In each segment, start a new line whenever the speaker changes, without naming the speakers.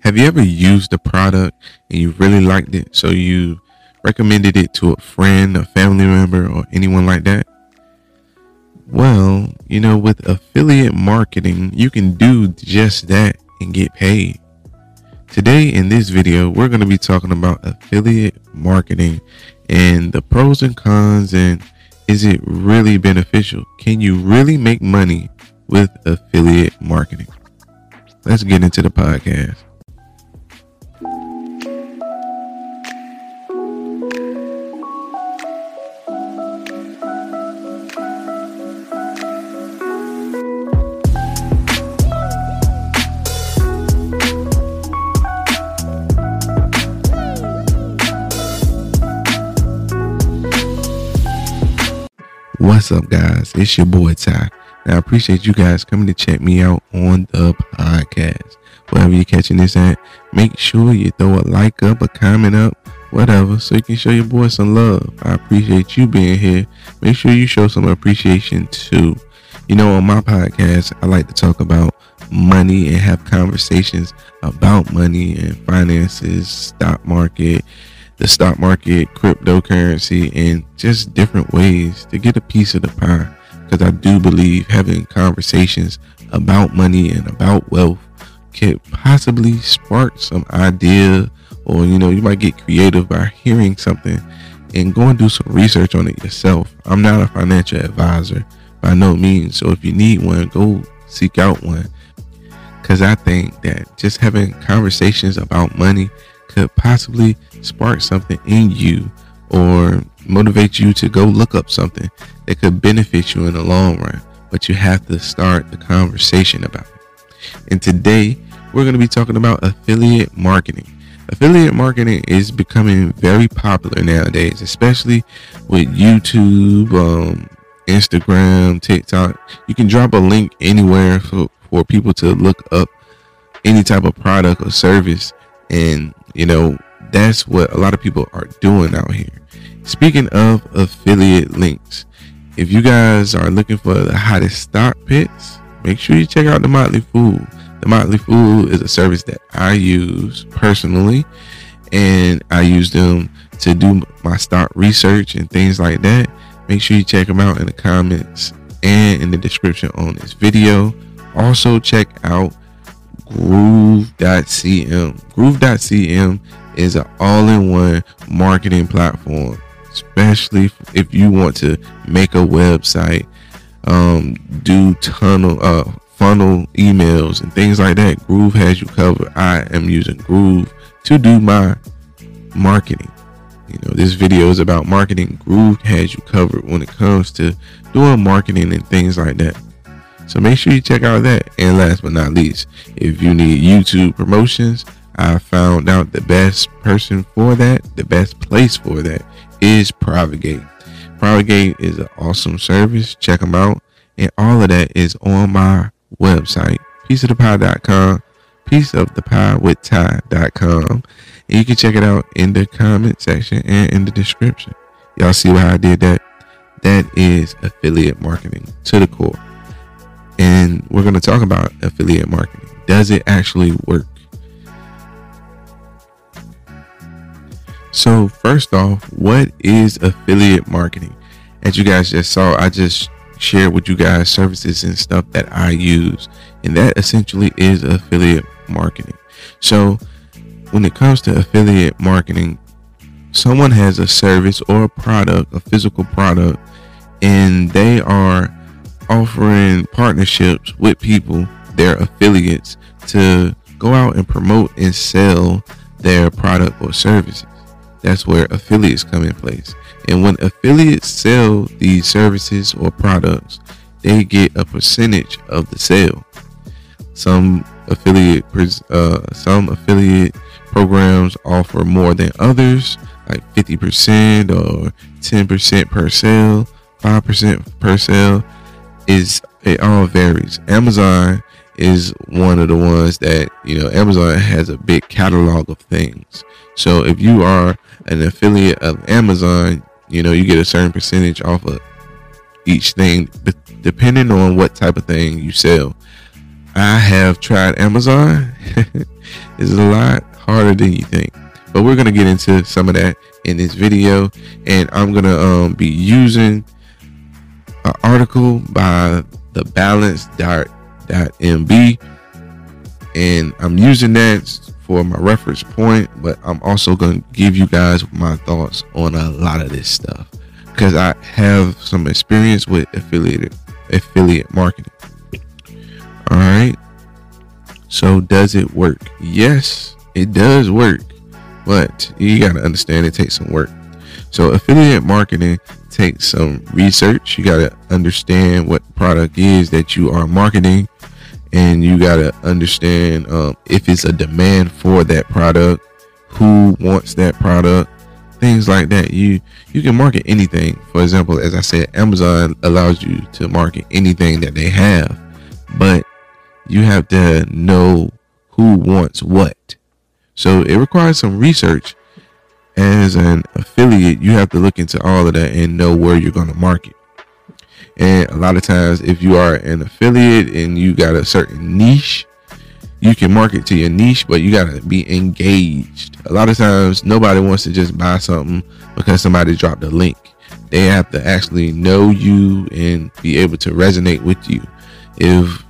Have you ever used a product and you really liked it, so you recommended it to a friend, a family member, or anyone like that? Well, you know, with affiliate marketing, you can do just that and get paid. Today in this video, we're going to be talking about affiliate marketing and the pros and cons and is it really beneficial? Can you really make money with affiliate marketing? Let's get into the podcast. What's up, guys? It's your boy Ty. Now, I appreciate you guys coming to check me out on the podcast. Wherever you're catching this at, make sure you throw a like up, a comment up, whatever, so you can show your boy some love. I appreciate you being here. Make sure you show some appreciation too. You know, on my podcast, I like to talk about money and have conversations about money and finances, stock market, the stock market, cryptocurrency, and just different ways to get a piece of the pie. Because I do believe having conversations about money and about wealth could possibly spark some idea, or you know, you might get creative by hearing something and go and do some research on it yourself. I'm not a financial advisor by no means, so if you need one, go seek out one. Because I think that just having conversations about money could possibly spark something in you or motivate you to go look up something that could benefit you in the long run. But you have to start the conversation about it. And today, we're going to be talking about affiliate marketing. Affiliate marketing is becoming very popular nowadays, especially with YouTube, um, Instagram, TikTok. You can drop a link anywhere for, for people to look up any type of product or service and you know, that's what a lot of people are doing out here. Speaking of affiliate links, if you guys are looking for the hottest stock picks, make sure you check out the Motley Fool. The Motley Fool is a service that I use personally, and I use them to do my stock research and things like that. Make sure you check them out in the comments and in the description on this video. Also, check out groove.cm. Groove.cm is an all-in-one marketing platform, especially if you want to make a website, um, do tunnel uh, funnel emails and things like that. Groove has you covered. I am using Groove to do my marketing. You know, this video is about marketing. Groove has you covered when it comes to doing marketing and things like that. So make sure you check out that. And last but not least, if you need YouTube promotions, I found out the best person for that, the best place for that is Prodvigate Prodvigate is an awesome service. Check them out. And all of that is on my website, pieceofthepie.com, pieceofthepie And you can check it out in the comment section and in the description. Y'all see how I did that? That is affiliate marketing to the core and we're going to talk about affiliate marketing. Does it actually work? So, first off, what is affiliate marketing? As you guys just saw, I just shared with you guys services and stuff that I use, and that essentially is affiliate marketing. So, when it comes to affiliate marketing, someone has a service or a product, a physical product, and they are offering partnerships with people, their affiliates, to go out and promote and sell their product or services. That's where affiliates come in place. And when affiliates sell these services or products, they get a percentage of the sale. Some affiliate uh, some affiliate programs offer more than others, like 50% or 10% per sale, 5% per sale is it all varies. Amazon is one of the ones that you know Amazon has a big catalog of things. So if you are an affiliate of Amazon, you know you get a certain percentage off of each thing, depending on what type of thing you sell. I have tried Amazon, it's a lot harder than you think. But we're gonna get into some of that in this video, and I'm gonna um, be using an article by the balance.mb, and I'm using that for my reference point, but I'm also gonna give you guys my thoughts on a lot of this stuff because I have some experience with affiliate affiliate marketing. All right. So does it work? Yes, it does work, but you got to understand it takes some work. So affiliate marketing takes some research. You got to understand what product is that you are marketing, and you got to understand um, if it's a demand for that product, who wants that product, things like that. You you can market anything. For example, as I said, Amazon allows you to market anything that they have, but you have to know who wants what. So it requires some research. As an affiliate, you have to look into all of that and know where you're going to market. And a lot of times, if you are an affiliate and you got a certain niche, you can market to your niche, but you got to be engaged. A lot of times, nobody wants to just buy something because somebody dropped a link. They have to actually know you and be able to resonate with you. If,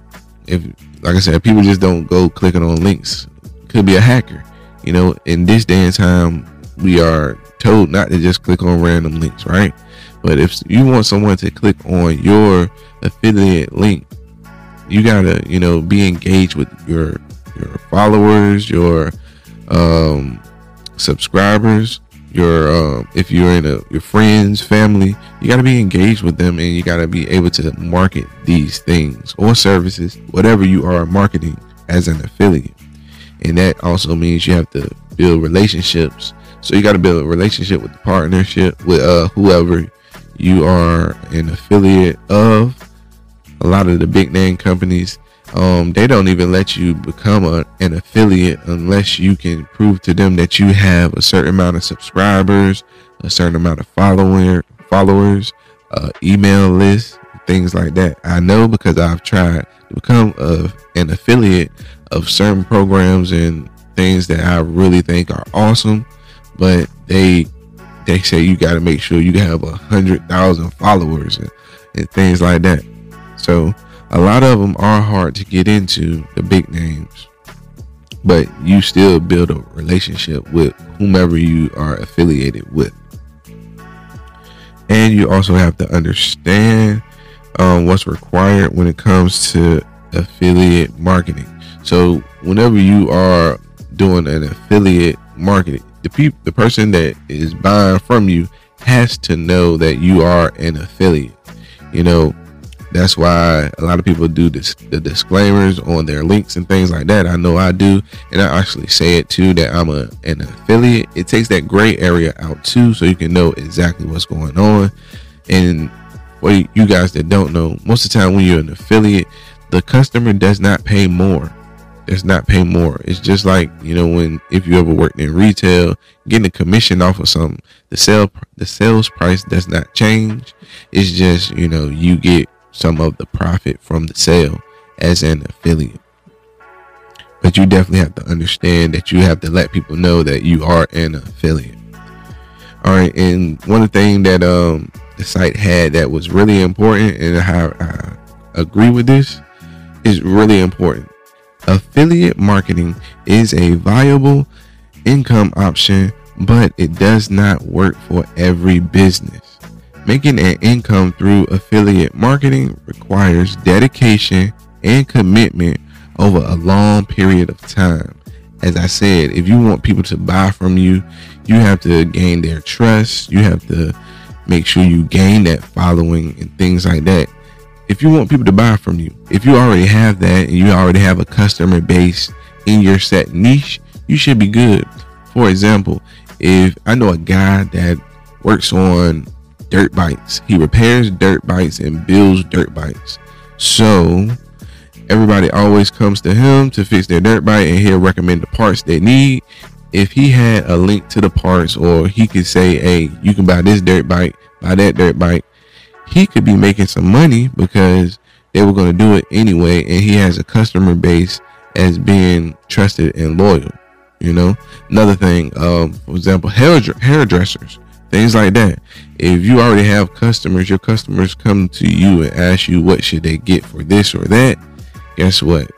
if like I said, people just don't go clicking on links. Could be a hacker. You know, in this day and time, we are told not to just click on random links, right? But if you want someone to click on your affiliate link, you gotta, you know, be engaged with your your followers, your um, subscribers, your um, if you're in a your friends, family, you gotta be engaged with them, and you gotta be able to market these things or services, whatever you are marketing as an affiliate. And that also means you have to build relationships. So you got to build a relationship with the partnership with uh, whoever you are an affiliate of. A lot of the big name companies, um, they don't even let you become a, an affiliate unless you can prove to them that you have a certain amount of subscribers, a certain amount of follower followers, uh, email list, things like that. I know because I've tried to become a, an affiliate of certain programs and things that I really think are awesome, but they they say you got to make sure you have a hundred thousand followers and, and things like that. So a lot of them are hard to get into the big names, but you still build a relationship with whomever you are affiliated with. And you also have to understand um, what's required when it comes to affiliate marketing. So whenever you are doing an affiliate marketing, the people, the person that is buying from you has to know that you are an affiliate. You know, that's why a lot of people do this, the disclaimers on their links and things like that. I know I do, and I actually say it too that I'm a an affiliate. It takes that gray area out too, so you can know exactly what's going on. And for you guys that don't know, most of the time when you're an affiliate, the customer does not pay more does not pay more. It's just like you know when if you ever worked in retail, getting a commission off of something, the sale the sales price does not change. It's just you know you get some of the profit from the sale as an affiliate. But you definitely have to understand that you have to let people know that you are an affiliate. All right, and one of the things that um the site had that was really important, and I agree with this, is really important Affiliate marketing is a viable income option, but it does not work for every business. Making an income through affiliate marketing requires dedication and commitment over a long period of time. As I said, if you want people to buy from you, you have to gain their trust. You have to make sure you gain that following and things like that if you want people to buy from you, if you already have that and you already have a customer base in your set niche, you should be good. For example, if I know a guy that works on dirt bikes, he repairs dirt bikes and builds dirt bikes. So everybody always comes to him to fix their dirt bike and he'll recommend the parts they need. If he had a link to the parts or he could say, hey, you can buy this dirt bike, buy that dirt bike, he could be making some money because they were going to do it anyway and he has a customer base as being trusted and loyal. You know, another thing, um, for example, hair hairdressers, things like that. If you already have customers, your customers come to you and ask you what should they get for this or that. Guess what?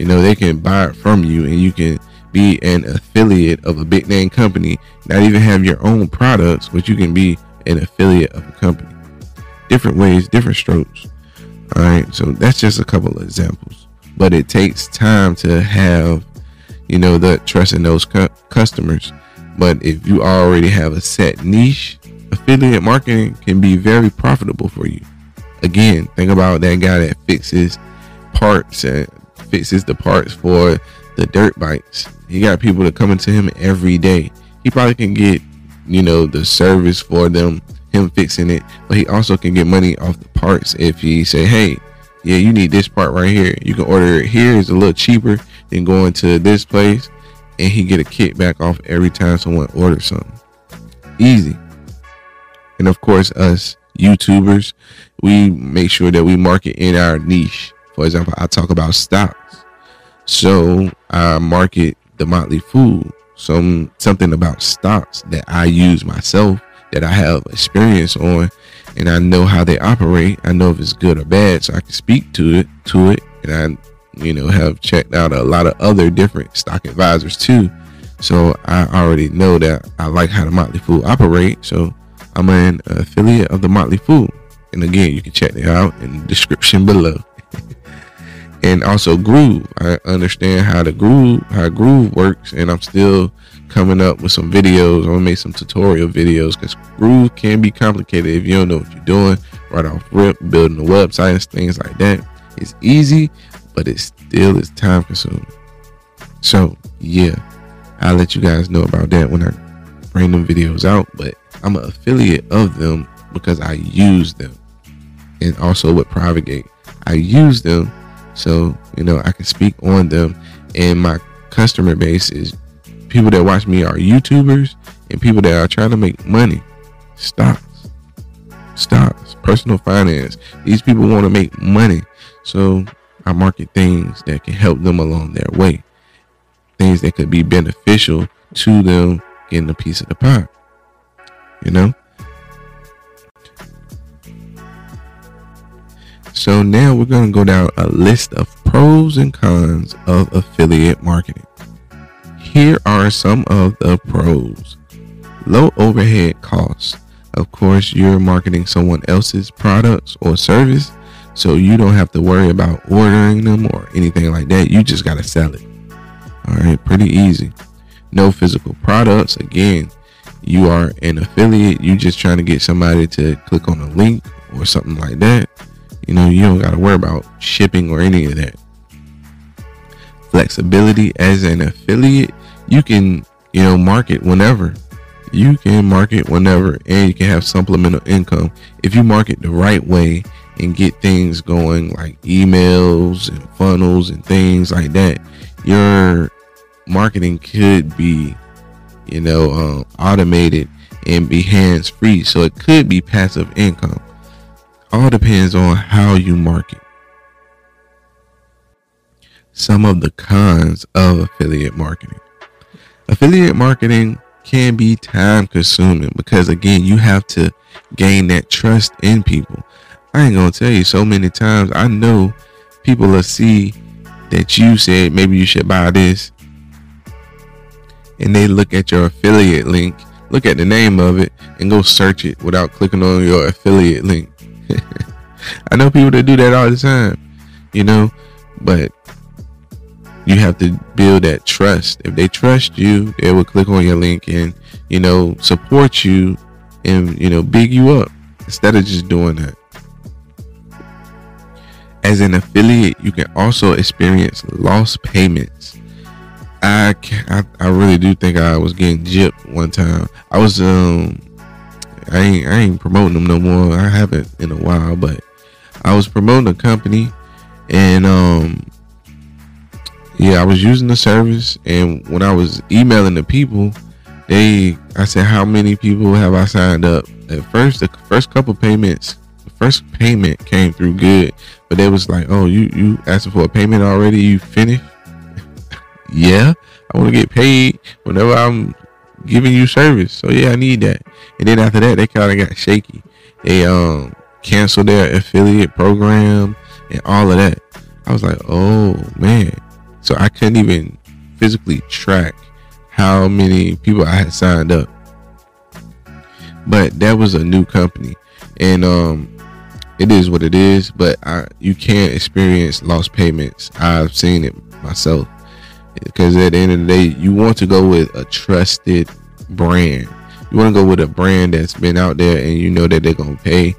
You know, they can buy it from you and you can be an affiliate of a big name company, not even have your own products, but you can be an affiliate of a company. Different ways, different strokes. All right. So that's just a couple of examples, but it takes time to have, you know, the trust in those cu- customers. But if you already have a set niche, affiliate marketing can be very profitable for you. Again, think about that guy that fixes parts and fixes the parts for the dirt bikes. He got people that come into him every day. He probably can get, you know, the service for them, him fixing it, but he also can get money off the parts if he say, hey, yeah, you need this part right here. You can order it here. It's a little cheaper than going to this place, and he get a kickback off every time someone orders something. Easy. And of course, us YouTubers, we make sure that we market in our niche. For example, I talk about stocks. So I market the Motley Fool, some something about stocks that I use myself, that I have experience on, and I know how they operate. I know if it's good or bad, so I can speak to it to it. And I, you know, have checked out a lot of other different stock advisors too. So I already know that I like how the Motley Fool operate. So I'm an affiliate of the Motley Fool. And again, you can check it out in the description below and also groove. I understand how the groove how groove works, and I'm still coming up with some videos. I'm gonna make some tutorial videos because groove can be complicated if you don't know what you're doing right off rip, building a website and things like that. It's easy, but it still is time consuming. So yeah, I'll let you guys know about that when I bring them videos out. But I'm an affiliate of them because I use them, and also with Prodvigate I use them so, you know, I can speak on them. And my customer base is people that watch me are YouTubers and people that are trying to make money. Stocks, stocks, personal finance. These people want to make money. So I market things that can help them along their way. Things that could be beneficial to them getting a piece of the pie. You know? So now we're going to go down a list of pros and cons of affiliate marketing. Here are some of the pros. Low overhead costs. Of course, you're marketing someone else's products or service, so you don't have to worry about ordering them or anything like that. You just got to sell it. All right, pretty easy. No physical products. Again, you are an affiliate. You're just trying to get somebody to click on a link or something like that. You know, you don't got to worry about shipping or any of that. Flexibility as an affiliate, you can, you know, market whenever. You can market whenever and you can have supplemental income if you market the right way and get things going like emails and funnels and things like that. Your marketing could be, you know, um, automated and be hands free. So it could be passive income all depends on how you market. Some of the cons of affiliate marketing. Affiliate marketing can be time consuming because again, you have to gain that trust in people. I ain't gonna tell you so many times. I know people will see that you said maybe you should buy this, and they look at your affiliate link, look at the name of it, and go search it without clicking on your affiliate link. I know people that do that all the time, you know, but you have to build that trust. If they trust you, they will click on your link and, you know, support you and, you know, big you up instead of just doing that. As an affiliate, you can also experience lost payments. I, I, I really do think I was getting gypped one time. I was um I ain't I ain't promoting them no more. I haven't in a while, but I was promoting a company and um yeah, I was using the service and when I was emailing the people, they I said how many people have I signed up? At first the first couple payments the first payment came through good, but they was like, "Oh, you you asking for a payment already? You finished?" yeah, I want to get paid whenever I'm giving you service. So yeah, I need that. And then after that, they kind of got shaky. They um canceled their affiliate program and all of that. I was like, oh man. So I couldn't even physically track how many people I had signed up. But that was a new company, and um, it is what it is. But I, you can't experience lost payments. I've seen it myself because at the end of the day, you want to go with a trusted brand. You want to go with a brand that's been out there and you know that they're gonna pay.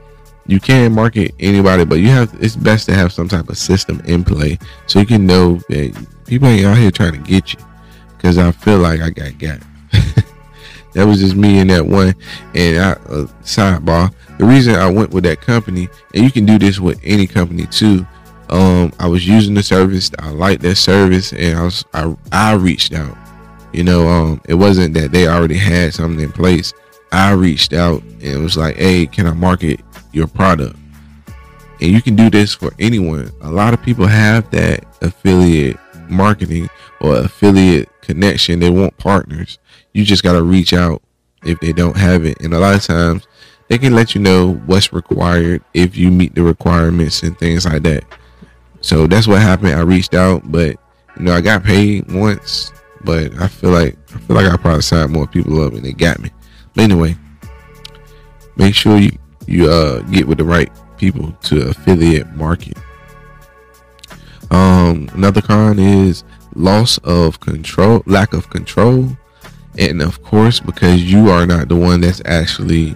You can't market anybody, but you have. It's best to have some type of system in play so you can know that people ain't out here trying to get you. Because I feel like I got got. that was just me and that one. And I, uh, sidebar, the reason I went with that company, and you can do this with any company too. Um, I was using the service. I liked that service, and I was I I reached out. You know, um, it wasn't that they already had something in place. I reached out and it was like, "Hey, can I market your product?" And you can do this for anyone. A lot of people have that affiliate marketing or affiliate connection. They want partners. You just got to reach out if they don't have it. And a lot of times they can let you know what's required if you meet the requirements and things like that. So that's what happened. I reached out, but you know, I got paid once, but I feel like I feel like I probably signed more people up and they got me. But anyway, make sure you you uh get with the right people to affiliate market. Um, another con is loss of control, lack of control, and of course, because you are not the one that's actually,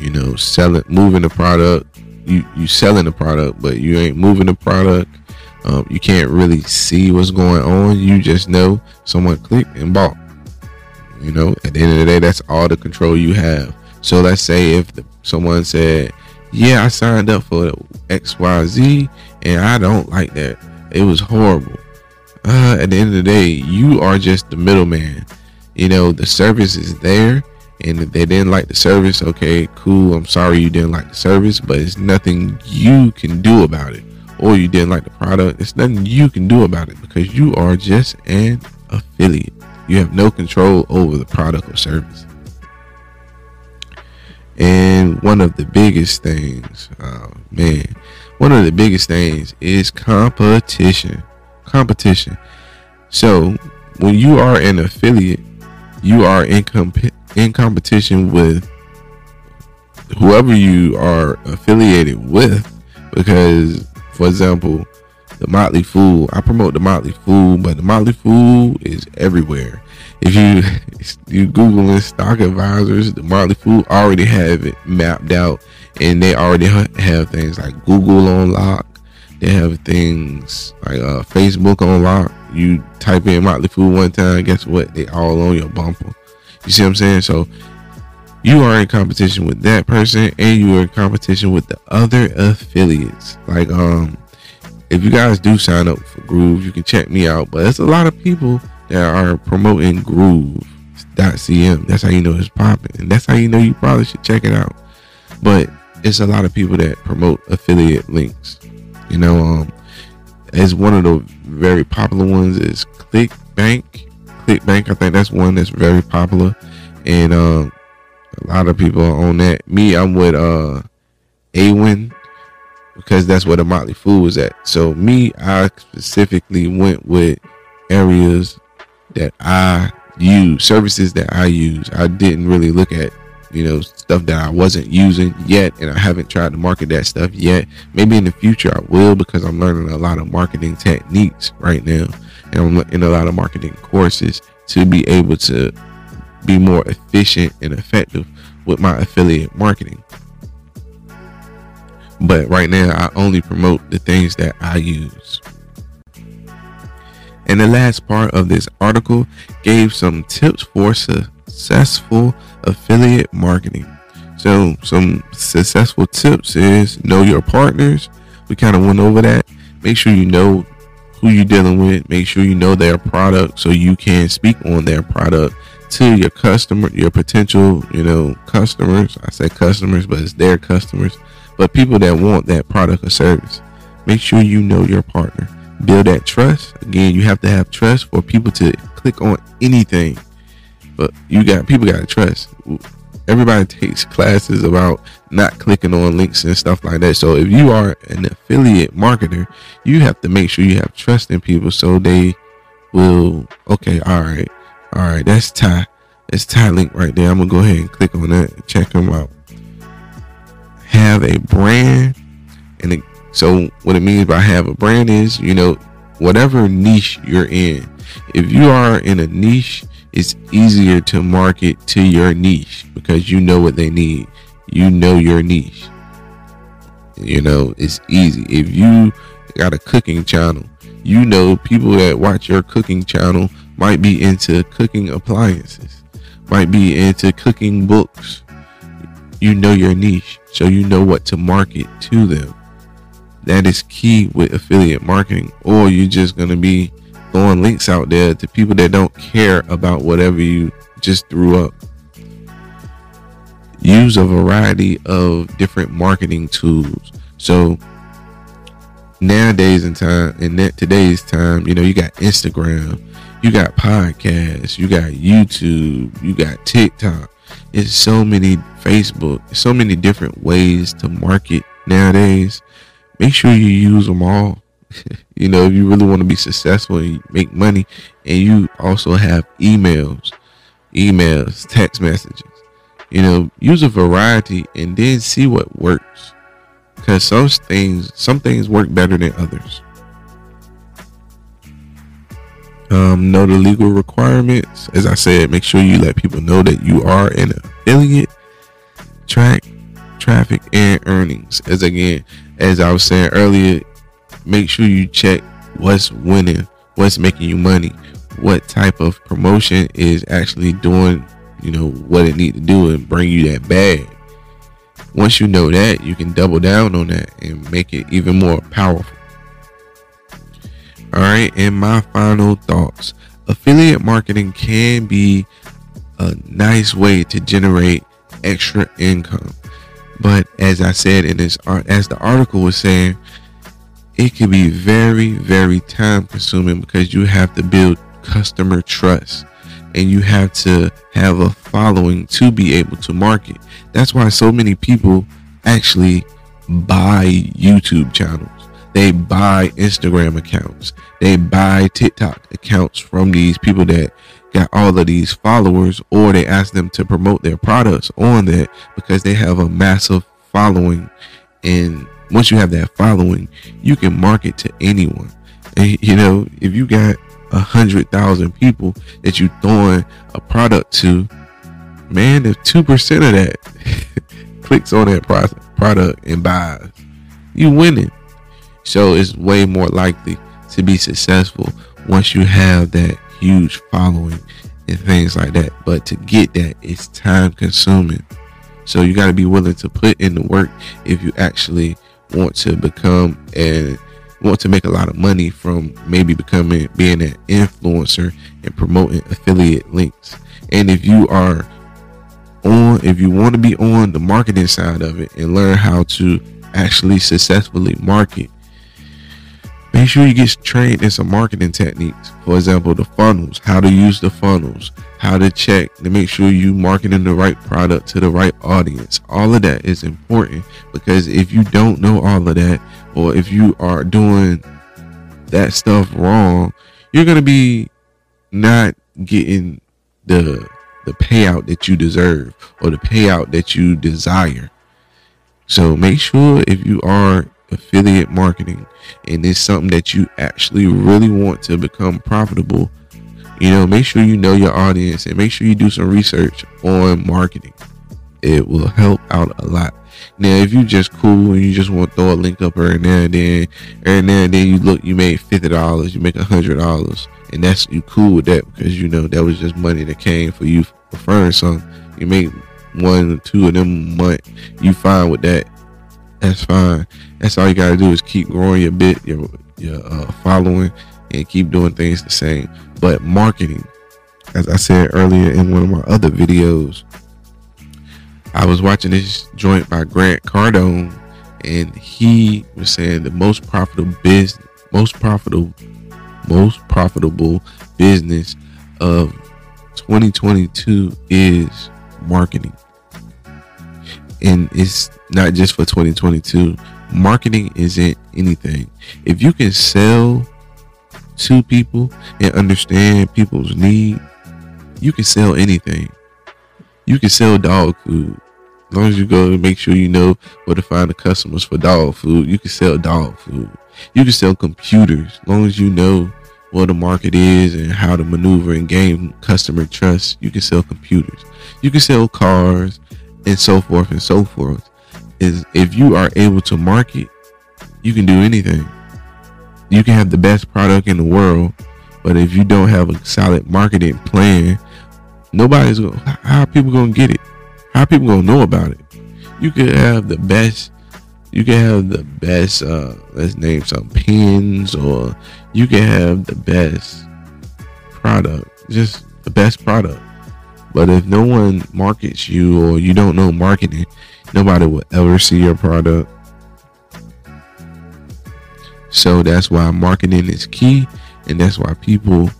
you know, selling, moving the product. You you selling the product, but you ain't moving the product. Um, you can't really see what's going on. You just know someone clicked and bought. You know, at the end of the day, that's all the control you have. So let's say if the, someone said, "Yeah, I signed up for X Y Z, and I don't like that. It was horrible." Uh, at the end of the day, you are just the middleman. You know, the service is there, and if they didn't like the service, okay, cool. I'm sorry you didn't like the service, but it's nothing you can do about it. Or you didn't like the product, it's nothing you can do about it because you are just an affiliate. You have no control over the product or service. And one of the biggest things, oh man, one of the biggest things is competition competition. So when you are an affiliate, you are in comp- in competition with whoever you are affiliated with. Because, for example, the Motley Fool, I promote the Motley Fool, but the Motley Fool is everywhere. If you you Googling stock advisors, the Motley Fool already have it mapped out, and they already have things like Google on lock they have things like uh, Facebook on lock. You type in Motley Fool one time, guess what? They all on your bumper. You see what I'm saying? So you are in competition with that person, and you are in competition with the other affiliates. Like um, if you guys do sign up for Groove, you can check me out. But there's a lot of people that are promoting Groove.cm. That's how you know it's popping, and that's how you know you probably should check it out. But it's a lot of people that promote affiliate links. You know, um, as one of the very popular ones is ClickBank. ClickBank, I think that's one that's very popular, and um, a lot of people are on that. Me, I'm with uh, Awin because that's where the Motley Fool is at. So me, I specifically went with areas that I use, services that I use. I didn't really look at you know stuff that I wasn't using yet and I haven't tried to market that stuff yet. Maybe in the future I will because I'm learning a lot of marketing techniques right now and I'm in a lot of marketing courses to be able to be more efficient and effective with my affiliate marketing. But right now I only promote the things that I use. And the last part of this article gave some tips for successful affiliate marketing. So, some successful tips is know your partners. We kind of went over that. Make sure you know who you're dealing with. Make sure you know their product so you can speak on their product to your customer, your potential, you know, customers. I say customers, but it's their customers, but people that want that product or service. Make sure you know your partner. build that trust. Again, you have to have trust for people to click on anything. But you got people got to trust. Everybody takes classes about not clicking on links and stuff like that. So if you are an affiliate marketer, you have to make sure you have trust in people so they will okay, all right, all right, that's Ty. That's Ty link right there. I'm gonna go ahead and click on that and check them out. Have a brand and it, so what it means by have a brand is, you know, whatever niche you're in. If you are in a niche, it's easier to market to your niche because you know what they need. You know your niche. You know, it's easy. If you got a cooking channel, you know people that watch your cooking channel might be into cooking appliances, might be into cooking books. You know your niche, so you know what to market to them that is key with affiliate marketing or you're just going to be throwing links out there to people that don't care about whatever you just threw up. Use a variety of different marketing tools. So nowadays in time in that today's time you know you got instagram you got podcasts you got youtube you got tiktok. It's so many facebook so many different ways to market nowadays. Make sure you use them all. you know, if you really want to be successful and make money, and you also have emails, emails, text messages, you know, use a variety and then see what works. Because some things, some things work better than others. Um, know the legal requirements. As I said, make sure you let people know that you are an affiliate. Track traffic and earnings. As again, as I was saying earlier, make sure you check what's winning, what's making you money, what type of promotion is actually doing, you know, what it need to do and bring you that bag. Once you know that, you can double down on that and make it even more powerful. All right, and my final thoughts. Affiliate marketing can be a nice way to generate extra income. But as I said in this uh, as the article was saying, it can be very, very time consuming because you have to build customer trust and you have to have a following to be able to market. That's why so many people actually buy YouTube channels. They buy Instagram accounts. They buy TikTok accounts from these people that got all of these followers or they ask them to promote their products on that because they have a massive following and once you have that following you can market to anyone and you know if you got a hundred thousand people that you throwing a product to man if two percent of that clicks on that product and buys you winning so it's way more likely to be successful once you have that huge following and things like that. But to get that, it's time consuming. So you got to be willing to put in the work if you actually want to become and want to make a lot of money from maybe becoming being an influencer and promoting affiliate links. And if you are on, if you want to be on the marketing side of it and learn how to actually successfully market Make sure you get trained in some marketing techniques. For example, the funnels, how to use the funnels, how to check to make sure you marketing the right product to the right audience. All of that is important because if you don't know all of that, or if you are doing that stuff wrong, you're gonna be not getting the the payout that you deserve or the payout that you desire. So make sure if you are affiliate marketing and it's something that you actually really want to become profitable, you know, make sure you know your audience and make sure you do some research on marketing. It will help out a lot. Now, if you just cool and you just want to throw a link up every now and then, every now and then you look, you made fifty dollars, you make a hundred dollars, and that's you cool with that because you know that was just money that came for you referring some. You make one or two of them month, you fine with that that's fine. That's all you gotta do is keep growing your bit, your your uh, following, and keep doing things the same. But marketing, as I said earlier in one of my other videos, I was watching this joint by Grant Cardone, and he was saying the most profitable business most profitable most profitable business of 2022 is marketing. And it's not just for 2022. Marketing isn't anything. If you can sell to people and understand people's need, you can sell anything. You can sell dog food. As long as you go and make sure you know where to find the customers for dog food, you can sell dog food. You can sell computers. As long as you know what the market is and how to maneuver and gain customer trust, you can sell computers. You can sell cars and so forth and so forth. Is if you are able to market, you can do anything. You can have the best product in the world, but if you don't have a solid marketing plan, nobody's going how people gonna get it? How people gonna know about it? You could have the best. You can have the best. Uh, let's name some pins, or you can have the best product. Just the best product. But if no one markets you, or you don't know marketing, nobody will ever see your product. So that's why marketing is key, and that's why people,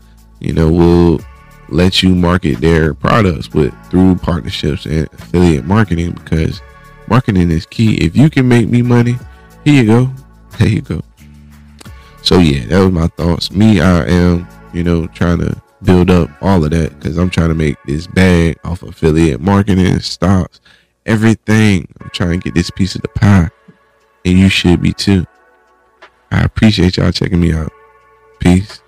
you know, will let you market their products with through partnerships and affiliate marketing because marketing is key. If you can make me money, here you go. There you go. So yeah, that was my thoughts. Me, I am, you know, trying to build up all of that because I'm trying to make this bag off affiliate marketing, stocks, everything. I'm trying to get this piece of the pie. And you should be too. I appreciate y'all checking me out. Peace.